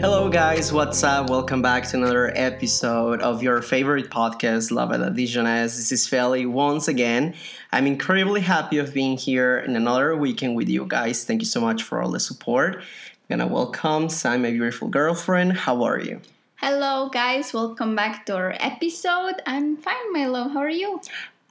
Hello, guys, what's up? Welcome back to another episode of your favorite podcast, Love at Dijonnaise. This is Feli once again. I'm incredibly happy of being here in another weekend with you guys. Thank you so much for all the support. I'm gonna welcome Sam, my beautiful girlfriend. How are you? Hello, guys. Welcome back to our episode. I'm fine, my love. How are you?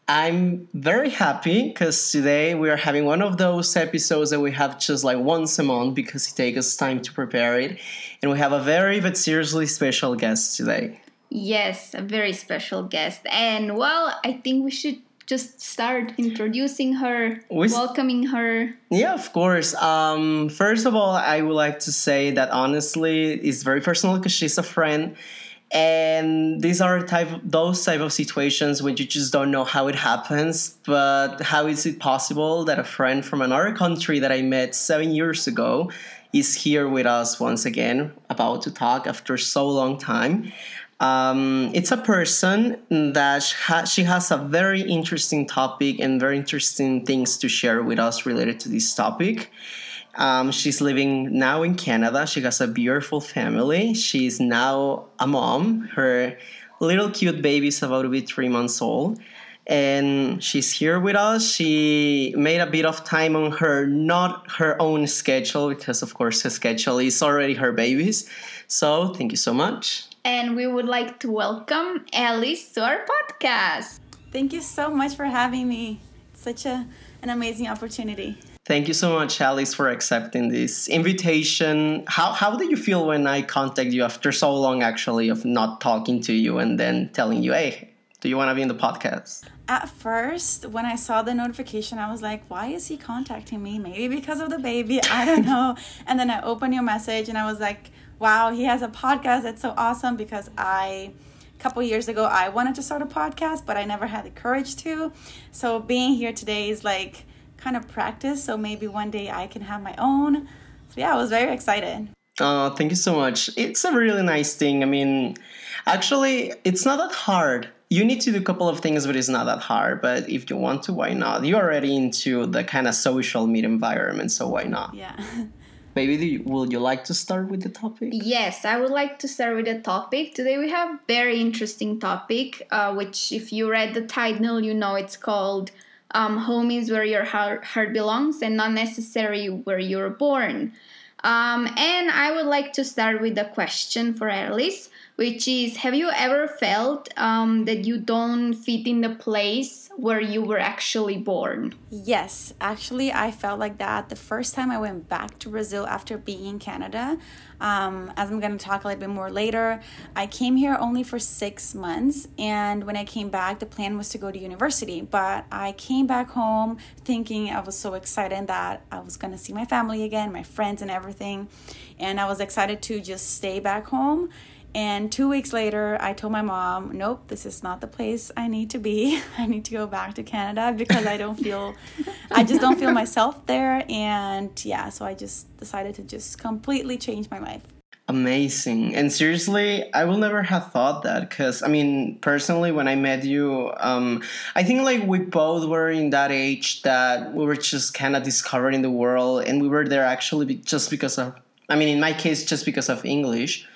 I'm very happy because today we are having one of those episodes that we have just like once a month because it takes us time to prepare it. And we have a very but seriously special guest today. Yes, a very special guest. And well, I think we should just start introducing her, we welcoming her. Yeah, of course. Um, first of all, I would like to say that honestly, it's very personal because she's a friend and these are type of, those type of situations when you just don't know how it happens but how is it possible that a friend from another country that i met seven years ago is here with us once again about to talk after so long time? Um, it's a person that she has a very interesting topic and very interesting things to share with us related to this topic um, she's living now in Canada. She has a beautiful family. She's now a mom. Her little cute baby is about to be three months old. And she's here with us. She made a bit of time on her, not her own schedule, because of course her schedule is already her baby's. So thank you so much. And we would like to welcome Alice to our podcast. Thank you so much for having me. It's such a, an amazing opportunity. Thank you so much, Alice, for accepting this invitation. How, how did you feel when I contacted you after so long, actually, of not talking to you and then telling you, hey, do you want to be in the podcast? At first, when I saw the notification, I was like, why is he contacting me? Maybe because of the baby. I don't know. and then I opened your message and I was like, wow, he has a podcast. That's so awesome because I couple years ago I wanted to start a podcast, but I never had the courage to. So being here today is like kind of practice. So maybe one day I can have my own. So yeah, I was very excited. Oh, thank you so much. It's a really nice thing. I mean, actually, it's not that hard. You need to do a couple of things, but it's not that hard. But if you want to, why not? You're already into the kind of social media environment, so why not? Yeah. Maybe you, will you like to start with the topic? Yes, I would like to start with the topic. Today we have very interesting topic, uh, which if you read the title, you know it's called um, home is where your heart, heart belongs and not necessarily where you're born. Um, and I would like to start with a question for Alice, which is Have you ever felt um, that you don't fit in the place where you were actually born. Yes, actually, I felt like that the first time I went back to Brazil after being in Canada. Um, as I'm going to talk a little bit more later, I came here only for six months. And when I came back, the plan was to go to university. But I came back home thinking I was so excited that I was going to see my family again, my friends, and everything. And I was excited to just stay back home and two weeks later, I told my mom, nope, this is not the place I need to be. I need to go back to Canada because I don't feel, I just don't feel myself there. And yeah, so I just decided to just completely change my life. Amazing. And seriously, I will never have thought that because, I mean, personally, when I met you, um, I think like we both were in that age that we were just kind of discovering the world and we were there actually just because of, I mean, in my case, just because of English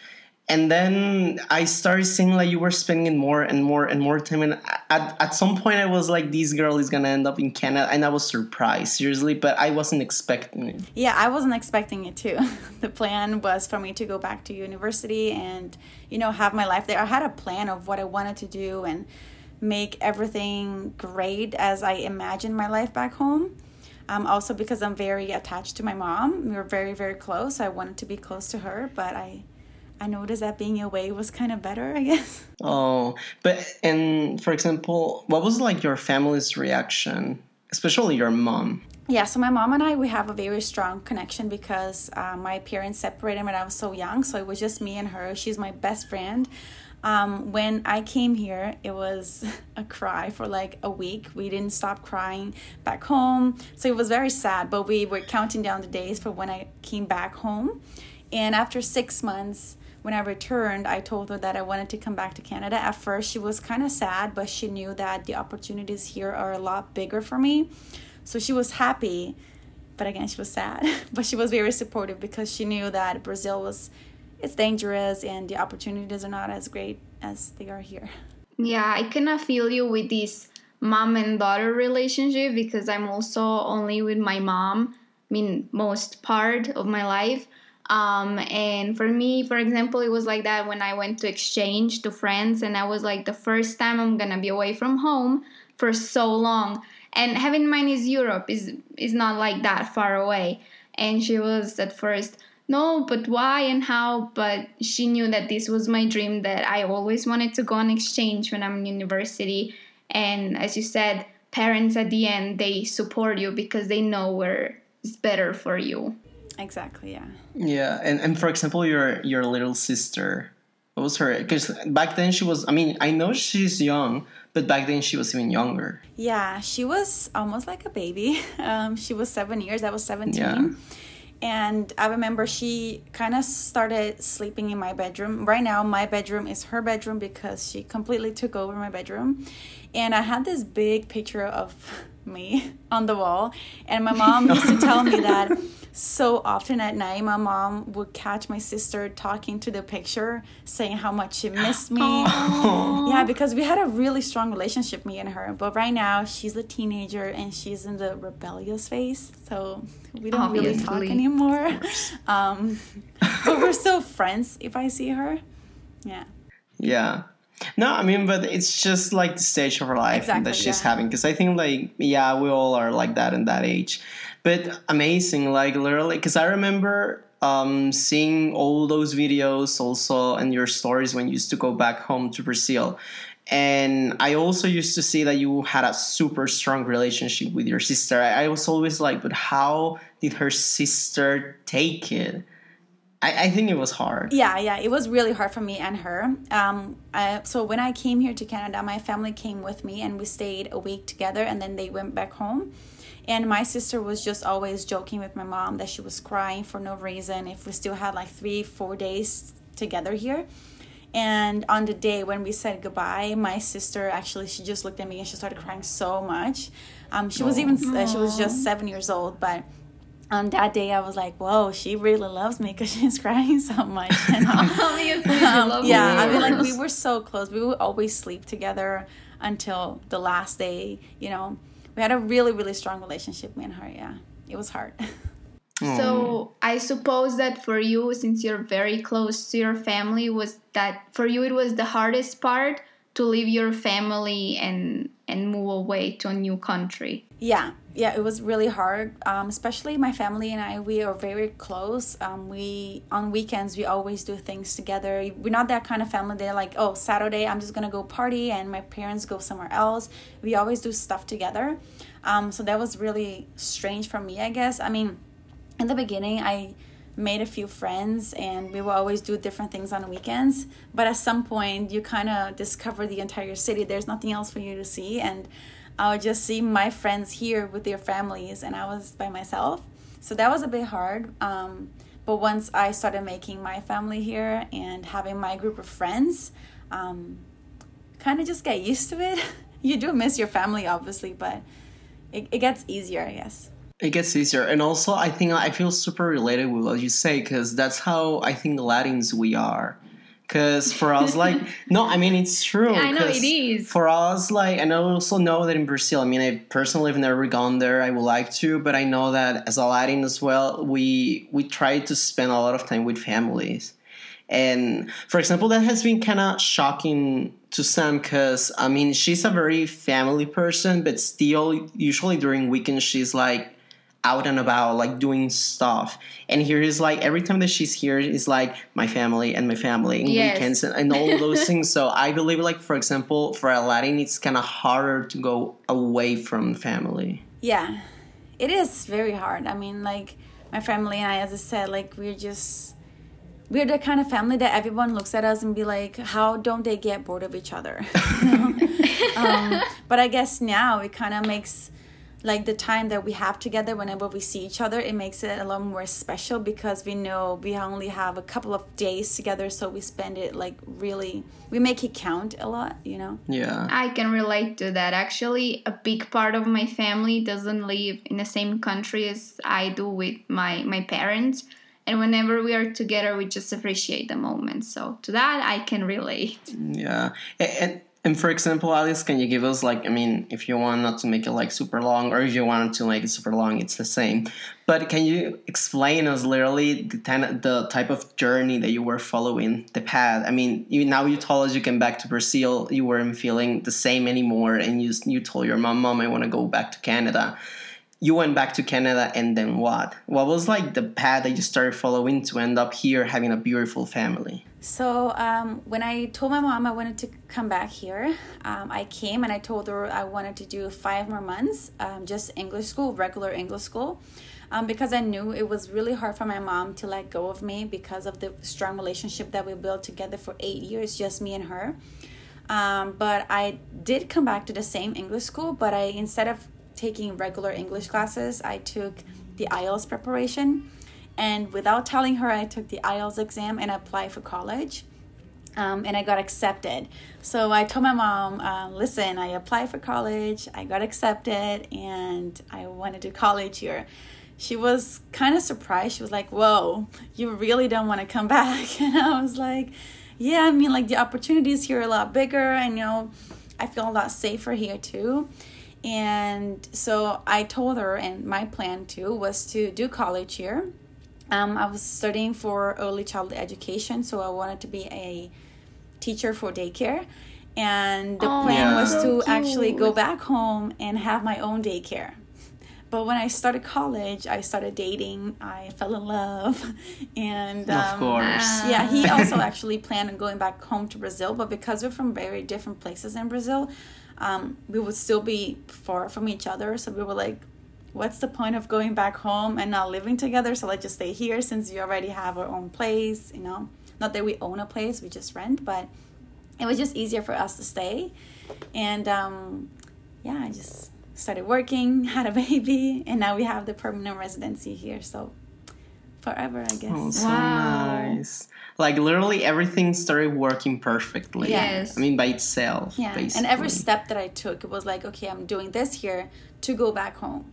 and then I started seeing like you were spending more and more and more time. And at, at some point, I was like, this girl is gonna end up in Canada, and I was surprised, seriously, but I wasn't expecting it. Yeah, I wasn't expecting it too. the plan was for me to go back to university and you know have my life there. I had a plan of what I wanted to do and make everything great as I imagined my life back home. Um, also because I'm very attached to my mom. We were very very close. I wanted to be close to her, but I I noticed that being away was kind of better, I guess. Oh, but and for example, what was like your family's reaction, especially your mom? Yeah, so my mom and I we have a very strong connection because uh, my parents separated when I was so young, so it was just me and her. She's my best friend. Um, when I came here, it was a cry for like a week. We didn't stop crying back home. So it was very sad, but we were counting down the days for when I came back home. And after six months, when I returned, I told her that I wanted to come back to Canada. At first, she was kind of sad, but she knew that the opportunities here are a lot bigger for me. So she was happy, but again, she was sad. but she was very supportive because she knew that Brazil was it's dangerous and the opportunities are not as great as they are here. Yeah, I of feel you with this mom and daughter relationship because I'm also only with my mom. I mean, most part of my life. Um, and for me, for example, it was like that when I went to exchange to France, and I was like, the first time I'm gonna be away from home for so long. And having in mind is Europe is is not like that far away. And she was at first, no, but why and how? But she knew that this was my dream that I always wanted to go on exchange when I'm in university. And as you said, parents at the end they support you because they know where it's better for you. Exactly. Yeah. Yeah, and and for example, your your little sister, what was her? Because back then she was. I mean, I know she's young, but back then she was even younger. Yeah, she was almost like a baby. Um, she was seven years. I was seventeen. Yeah. And I remember she kind of started sleeping in my bedroom. Right now, my bedroom is her bedroom because she completely took over my bedroom. And I had this big picture of me on the wall. And my mom used to tell me that so often at night, my mom would catch my sister talking to the picture, saying how much she missed me. Yeah, because we had a really strong relationship, me and her. But right now, she's a teenager and she's in the rebellious phase. So we don't really talk anymore. Um, but we're still friends if I see her. Yeah. Yeah. No, I mean, but it's just like the stage of her life Exactly, that she's yeah. having. Because I think, like, yeah, we all are like that in that age. But amazing, like, literally, because I remember um, seeing all those videos also and your stories when you used to go back home to Brazil. And I also used to see that you had a super strong relationship with your sister. I, I was always like, but how did her sister take it? I, I think it was hard. Yeah, yeah, it was really hard for me and her. Um, I, so when I came here to Canada, my family came with me and we stayed a week together, and then they went back home. And my sister was just always joking with my mom that she was crying for no reason if we still had like three, four days together here. And on the day when we said goodbye, my sister actually she just looked at me and she started crying so much. Um, she was even uh, she was just seven years old, but on that day I was like, "Whoa, she really loves me because she's crying so much." And, um, um, yeah, I me. mean, like we were so close. We would always sleep together until the last day. You know, we had a really, really strong relationship. Me and her. Yeah, it was hard. So I suppose that for you, since you're very close to your family, was that for you it was the hardest part to leave your family and and move away to a new country. Yeah, yeah, it was really hard. Um, especially my family and I, we are very close. Um, we on weekends we always do things together. We're not that kind of family. They're like, oh, Saturday I'm just gonna go party, and my parents go somewhere else. We always do stuff together. Um, so that was really strange for me, I guess. I mean, in the beginning, I made a few friends and we would always do different things on weekends. But at some point you kind of discover the entire city. There's nothing else for you to see. And i would just see my friends here with their families and i was by myself. So that was a bit hard um, but once i started making my family here and having my group of friends um, kind of just get used to it. You do miss your family obviously but it, it gets easier i guess It gets easier, and also I think I feel super related with what you say because that's how I think Latins we are. Because for us, like, no, I mean it's true. I know it is. For us, like, and I also know that in Brazil. I mean, I personally have never gone there. I would like to, but I know that as a Latin as well, we we try to spend a lot of time with families. And for example, that has been kind of shocking to Sam because I mean she's a very family person, but still usually during weekends she's like out and about, like doing stuff. And here is like every time that she's here is like my family and my family and Yes. weekends and, and all those things. So I believe like for example for a Latin it's kind of harder to go away from family. Yeah, it is very hard. I mean, like my family and I, as I said, like we're just we're the kind of family that everyone looks at us and be like, how don't they get bored of each other? Um, but I guess now it kind of makes like the time that we have together whenever we see each other it makes it a lot more special because we know we only have a couple of days together so we spend it like really we make it count a lot you know Yeah. I can relate to that. Actually, a big part of my family doesn't live in the same country as I do with my my parents, and whenever we are together we just appreciate the moment so to that i can relate yeah and and for example, Alice, can you give us like I mean, if you want not to make it like super long, or if you want to make it super long, it's the same. But can you explain us literally the ten, the type of journey that you were following, the path? I mean, you now you told us you came back to Brazil, you weren't feeling the same anymore, and you you told your mom, mom, I want to go back to Canada you went back to Canada and then what? What was like the path that you started following to end up here having a beautiful family? So um, when I told my mom I wanted to come back here, um, I came and I told her I wanted to do five more months, um, just English school, regular English school. Um, because I knew it was really hard for my mom to let go of me because of the strong relationship that we built together for eight years, just me and her. Um, but I did come back to the same English school, but I instead of taking regular English classes, I took the IELTS preparation. And without telling her, I took the IELTS exam and applied for college. Um, and I got accepted. So I told my mom, uh, listen, I applied for college, I got accepted, and I want to do college here. She was kind of surprised. She was like, whoa, you really don't want to come back? And I was like, yeah, I mean, like the opportunities here are a lot bigger, and you know, I feel a lot safer here too. And so I told her, and my plan too was to do college here. Um, I was studying for early childhood education, so I wanted to be a teacher for daycare. And the oh, plan yeah. was to actually go back home and have my own daycare. But when I started college, I started dating. I fell in love, and um, of course, yeah, he also actually planned on going back home to Brazil. But because we're from very different places in Brazil, um, we would still be far from each other. So we were like, what's the point of going back home and not living together? So let's just stay here since we already have our own place, you know. Not that we own a place, we just rent, but it was just easier for us to stay. And um, yeah, I just started working, had a baby, and now we have the permanent residency here. So forever, I guess. Oh, so wow. nice. Like literally everything started working perfectly. Yes. I mean by itself. Yeah. Basically. And every step that I took, it was like, okay, I'm doing this here to go back home.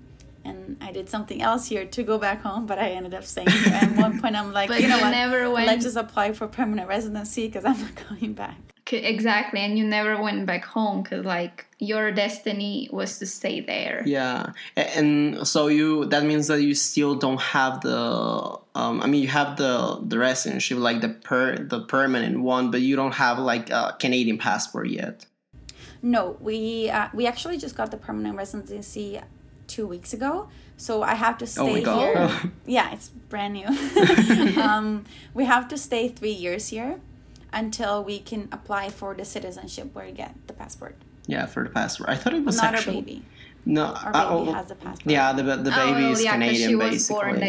And I did something else here to go back home, but I ended up staying here. At one point, I'm like, you know what? Never went... Let's just apply for permanent residency because I'm not going back exactly and you never went back home because like your destiny was to stay there. Yeah and so you that means that you still don't have the um, i mean you have the the residency like the per the permanent one but you don't have like a canadian passport yet. No we uh, we actually just got the permanent residency two weeks ago so i have to oh stay oh here. Yeah it's brand new. Um, we have to stay three years here until we can apply for the citizenship where you get the passport. Yeah, for the passport. I thought it was not actually, our baby. No, our uh, baby oh, has a passport. Yeah, the the oh, baby oh, is yeah, Canadian, basically.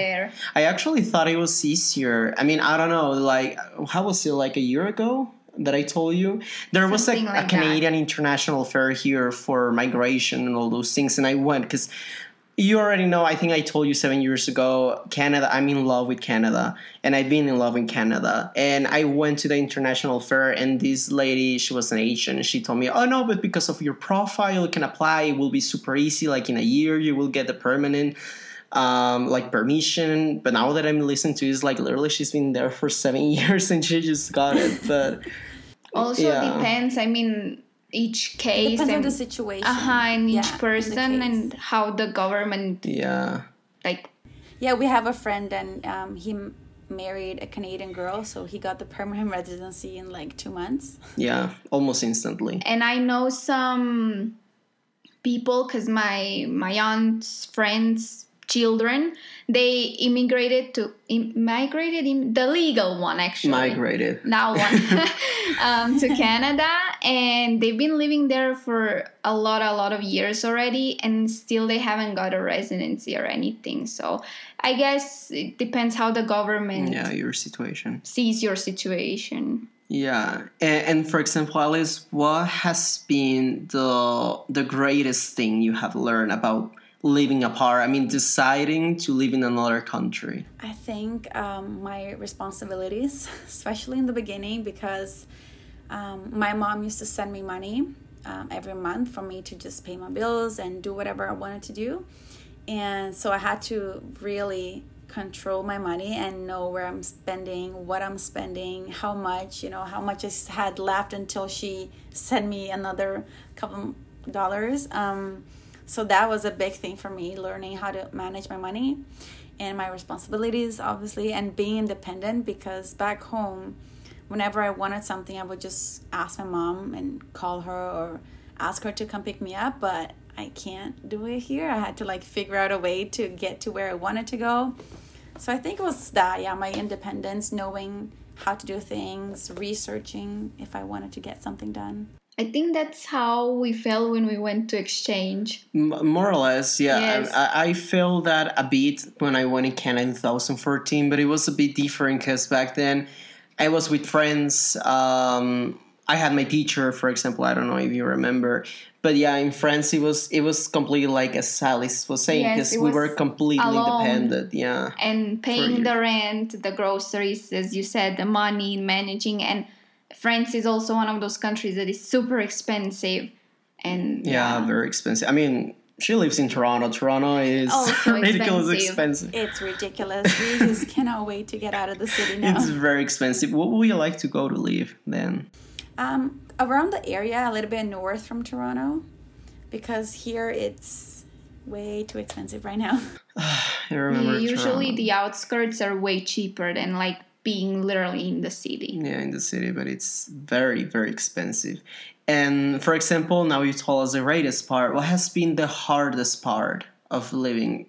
I actually thought it was easier. I mean, I don't know. Like, how was it? Like a year ago that I told you, there Something was a, like a Canadian that. international fair here for migration and all those things, and I went because you already know i think i told you seven years ago canada i'm in love with canada and i've been in love with canada and i went to the international fair and this lady she was an asian and she told me oh no but because of your profile you can apply it will be super easy like in a year you will get the permanent um, like permission but now that i'm listening to is like literally she's been there for seven years and she just got it but also yeah. depends i mean each case it depends and, on the situation. uh-huh, and each yeah, person and how the government yeah. like yeah we have a friend and um, he married a canadian girl so he got the permanent residency in like two months. Yeah almost instantly. And i know some people because my my aunt's friends children they immigrated to immigrated in the legal one actually. Migrated. Now one. Um, to canada and they've been living there for a lot a lot of years already and still they haven't got a residency or anything. So i guess it depends how the government yeah your situation. sees your situation. Yeah, and, and, for example, Alice, what has been the the greatest thing you have learned about living apart? I mean, deciding to live in another country? I think um, my responsibilities, especially in the beginning, because um, my mom used to send me money um, every month for me to just pay my bills and do whatever I wanted to do. And so I had to really control my money and know where I'm spending, what I'm spending, how much, you know, how much I had left until she sent me another couple dollars. Um, so that was a big thing for me, learning how to manage my money and my responsibilities, obviously, and being independent because back home, whenever I wanted something, I would just ask my mom and call her or ask her to come pick me up. But I can't do it here. I had to like figure out a way to get to where I wanted to go. So I think it was that, yeah, my independence, knowing how to do things, researching if I wanted to get something done. I think that's how we felt when we went to exchange. M- more or less, yeah. Yes. I, I feel that a bit when I went in Canada in 2014, but it was a bit different because back then I was with friends. Um, I had my teacher, for example. I don't know if you remember, but yeah, in France it was it was completely like as Alice was saying because it we were completely alone. independent. Yeah, and paying the rent, the groceries, as you said, the money, managing, and France is also one of those countries that is super expensive, and yeah, very expensive. I mean, she lives in Toronto. Toronto is Also ridiculously expensive. expensive. It's ridiculous. we just cannot wait to get out of the city now. It's very expensive. What would you like to go to live then? Um, around the area, a little bit north from Toronto, because here it's way too expensive right now. I remember usually Toronto. the outskirts are way cheaper than like being literally in the city. yeah in the city but it's very very expensive and for example now you told us the greatest part what has been the hardest part of living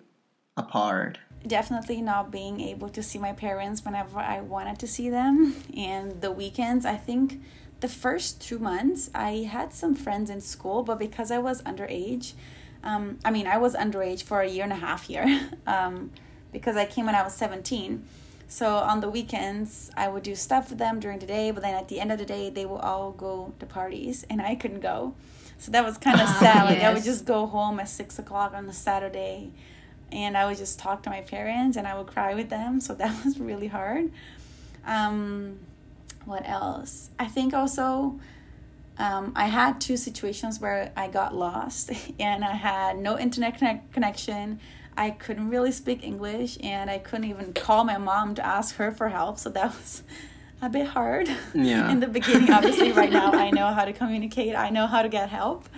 apart Definitely not being able to see my parents whenever I wanted to see them, and the weekends. I think the first two months I had some friends in school, but because I was underage, um, I mean I was underage for a year and a half here, um, because I came when I was seventeen. So on the weekends, I would do stuff with them during the day, but then at the end of the day, they would all go to parties, and I couldn't go. So that was kind of Ah, sad. Like I would just go home at six o'clock on a Saturday, and I would just talk to my parents, and I would cry with them. So that was really hard. Um, what else? I think also. Um, I had two situations where I got lost and I had no internet connect- connection. I couldn't really speak English and I couldn't even call my mom to ask her for help. So that was a bit hard Yeah. in the beginning. Obviously, right now I know how to communicate, I know how to get help.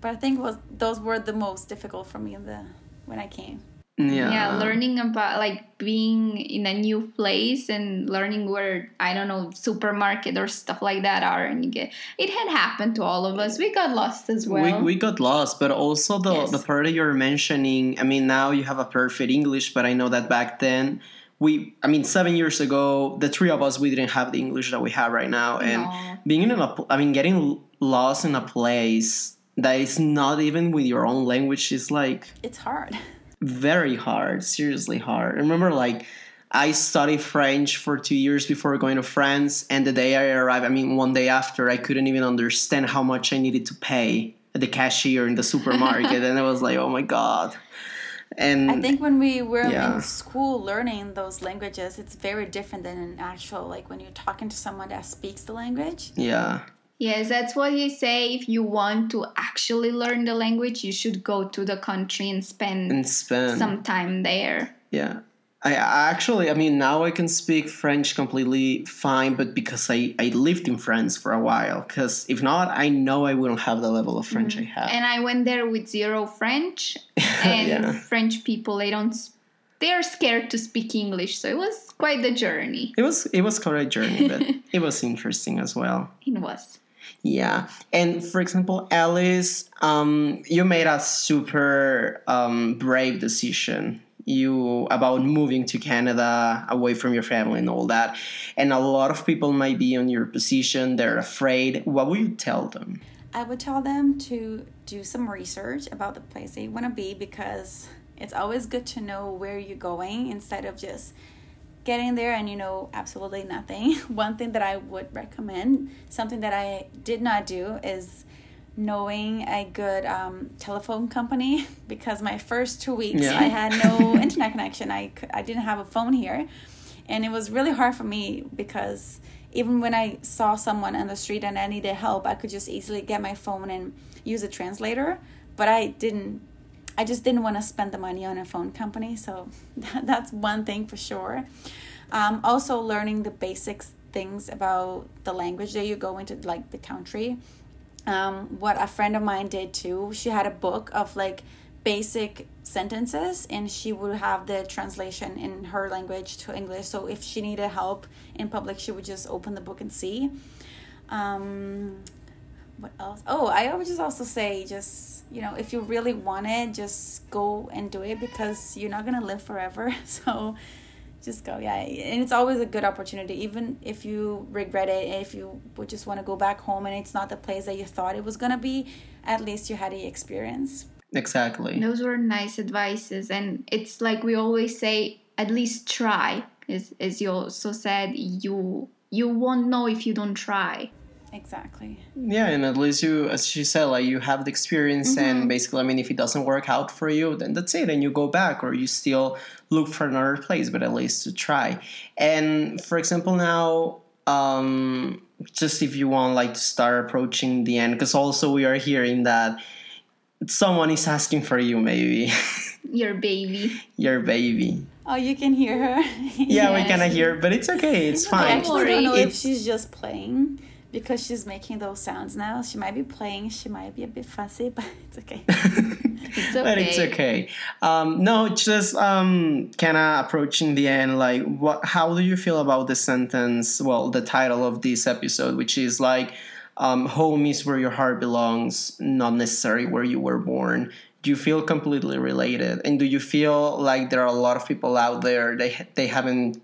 But I think was those were the most difficult for me in the when I came. Yeah yeah learning about like being in a new place and learning where i don't know supermarket or stuff like that are and you get it had happened to all of us we got lost as well we, we got lost but also the, Yes. the part that you're mentioning i mean now you have a perfect english but i know that back then we i mean seven years ago the three of us we didn't have the english that we have right now and No. being in a pl- i mean getting lost in a place that is not even with your own language is like It's hard. Very hard seriously hard I remember like i studied french for two years before going to france and the day i arrived i mean one day after i couldn't even understand how much i needed to pay at the cashier in the supermarket and i was like oh my god and I think when we were Yeah. in school learning those languages, it's very different than an actual like when you're talking to someone that speaks the language. yeah yes that's what you say if you want to actually learn the language you should go to the country and spend in spain some time there Yeah. I actually, I mean, now I can speak French completely fine, but because I, I lived in France for a while. Because if not, I know I wouldn't have the level of French mm-hmm. I have. and i went there with zero french and Yeah. french people they don't they're scared to speak english so it was quite the journey It was it was quite a journey, but it was interesting as well. it was Yeah, and for example, Alice, um, you made a super um, brave decision. You about moving to Canada away from your family and all that, and a lot of people might be in your position. They're afraid. What would you tell them? I would tell them to do some research about the place they want to be because it's always good to know where you're going instead of just getting there and you know absolutely nothing. One thing that I would recommend, something that I did not do, is knowing a good um, telephone company because my first two weeks Yeah. I had no internet connection. I, I didn't have a phone here. And it was really hard for me because even when I saw someone on the street and I needed help, I could just easily get my phone and use a translator. But I didn't I just didn't want to spend the money on a phone company. So that's one thing for sure. Um, also, learning the basics things about the language that you go into, like the country. Um, what a friend of mine did too, she had a book of like basic sentences and she would have the translation in her language to English. So if she needed help in public, she would just open the book and see. Um, what else? Oh, I would just also say, just you know, if you really want it, just go and do it because you're not gonna live forever. So just go, yeah. And it's always a good opportunity, even if you regret it, if you would just want to go back home and it's not the place that you thought it was gonna be. At least you had the experience. Exactly. Those were nice advices, and it's like we always say, at least try. As as you also said, you you won't know if you don't try. Exactly. Yeah, and at least you, as she said, like you have the experience, and basically, I mean, if it doesn't work out for you, then that's it, and you go back, or you still look for another place, but at least to try. And for example, now, um, just if you want, like, to start approaching the end, because also we are hearing that someone is asking for you, maybe Your baby. your baby. Oh, you can hear her. Yeah, we Yes. kind of hear, but it's okay, it's I fine. actually don't know if she's just playing because she's making those sounds now. She might be playing. She might be a bit fussy, but it's okay. It's okay. but it's okay. Um, no, just um, kind of approaching the end. Like, what? How do you feel about the sentence? Well, the title of this episode, which is like, um, "Home is where your heart belongs, not necessarily where you were born." Do you feel completely related, and do you feel like there are a lot of people out there they they haven't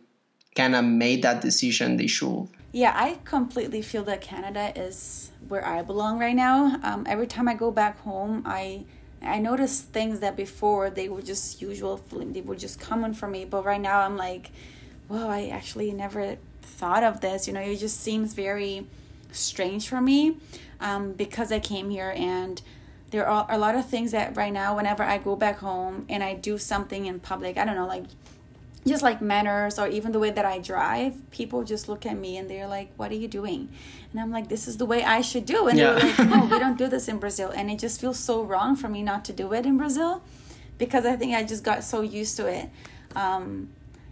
kind of made that decision they should? Yeah, I completely feel that Canada is where I belong right now. Um, every time I go back home, I I notice things that before they were just usual, they were just common for me. But right now, I'm like, whoa, I actually never thought of this. You know, it just seems very strange for me um, because I came here and there are a lot of things that right now, whenever I go back home and I do something in public, I don't know, like just like manners or even the way that I drive, people just look at me and they're like, "What are you doing?" And I'm like, "This is the way I should do." And Yeah. they're like, "No, we don't do this in Brazil." And it just feels so wrong for me not to do it in Brazil because I think I just got so used to it. Um,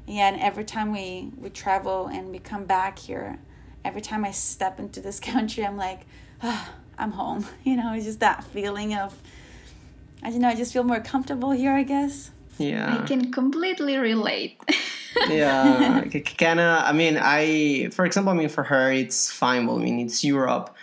yeah, and every time we we travel and we come back here, every time I step into this country, I'm like, ah, I'm home. You know, it's just that feeling of, I don't know, I just feel more comfortable here. I guess. Yeah. I can completely relate. yeah kind of i mean i for example i mean for her it's fine well i mean it's europe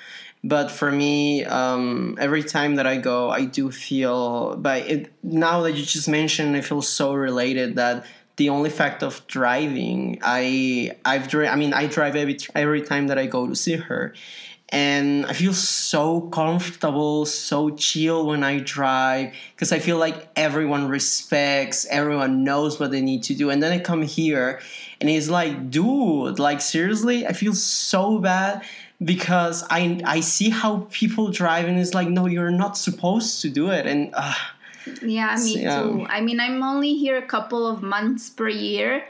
but for me um, every time that i go i do feel but it now that you just mentioned i feel so related that the only fact of driving i i've dri- i mean i drive every every time that i go to see her and I feel so comfortable, so chill when I drive because I feel like everyone respects, everyone knows what they need to do. And then I come here and it's like, dude, like seriously, I feel so bad because I I see how people drive and it's like, no, you're not supposed to do it. And uh, Yeah, me Yeah. too. I mean, I'm only here a couple of months per year,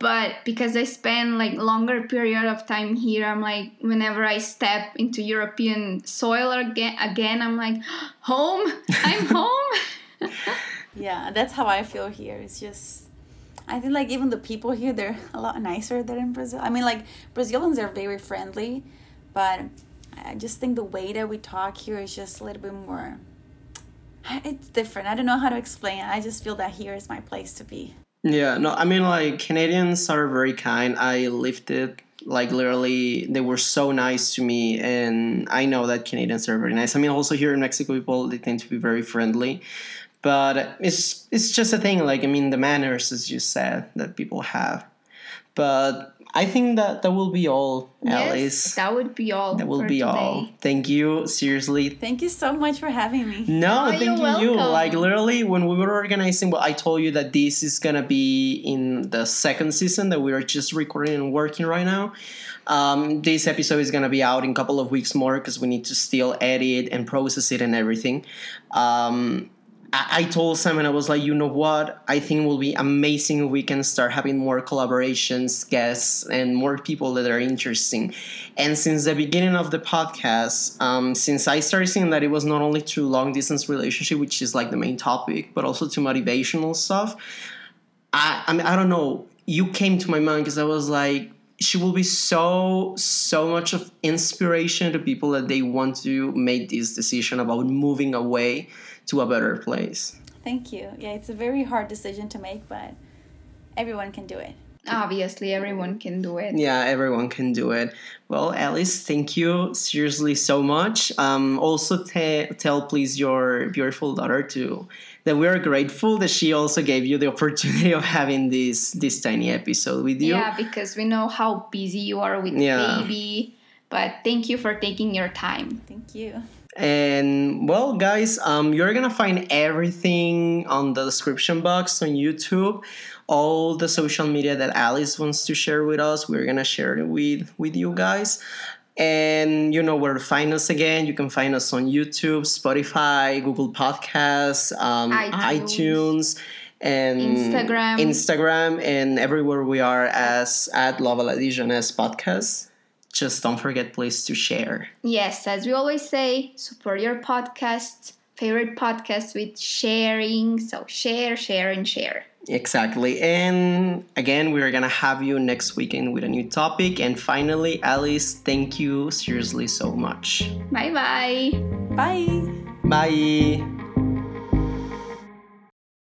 but because I spend like longer period of time here, I'm like whenever I step into European soil again, again I'm like home. I'm home. Yeah, that's how I feel here. It's just, I think like even the people here, they're a lot nicer than in Brazil. I mean, like Brazilians are very friendly, but I just think the way that we talk here is just a little bit more. It's different. I don't know how to explain it. I just feel that here is my place to be. Yeah, no, I mean, like, Canadians are very kind. I lived it, like, literally, they were so nice to me, and I know that Canadians are very nice. I mean, also here in Mexico, people, they tend to be very friendly. But it's it's just a thing, like, I mean, the manners, as you said, that people have. But I think that that will be all, Yes, Alice. that would be all. that will for be today. all. Thank you, seriously. Thank you so much for having me. No, Oh, thank you're you. welcome. Like literally, when we were organizing, well, I told you that this is gonna be in the second season that we are just recording and working right now. Um, this episode is gonna be out in a couple of weeks more because we need to still edit and process it and everything. Um, I, told Simon, I was like, you know what? I think it will be amazing if we can start having more collaborations, guests, and more people that are interesting. And since the beginning of the podcast, um, since I started seeing that it was not only to long distance relationship, which is like the main topic, but also to motivational stuff. I, I mean, I don't know. You came to my mind because I was like, she will be so so much of inspiration to people that they want to make this decision about moving away to a better place. Thank you. Yeah, it's a very hard decision to make, but everyone can do it. Obviously, everyone can do it. Yeah, everyone can do it. Well, Alice, thank you seriously so much. Um, also, te- tell please your beautiful daughter to that we are grateful that she also gave you the opportunity of having this this tiny episode with you. Yeah, because we know how busy you are with Yeah. baby. But thank you for taking your time. Thank you. And well, guys, um, you're gonna find everything on the description box on YouTube. All the social media that Alice wants to share with us, we're gonna share it with with you guys. And you know where to find us again. You can find us on YouTube, Spotify, Google Podcasts, um, iTunes. iTunes, and Instagram. Instagram, and everywhere we are as at Love La Dijonnaise podcast. Just don't forget, please, to share. Yes, as we always say, support your podcast, favorite podcast with sharing. So share, share, and share. Exactly. And again, we're going to have you next weekend with a new topic. And finally, Alice, thank you seriously so much. Bye bye. Bye. Bye.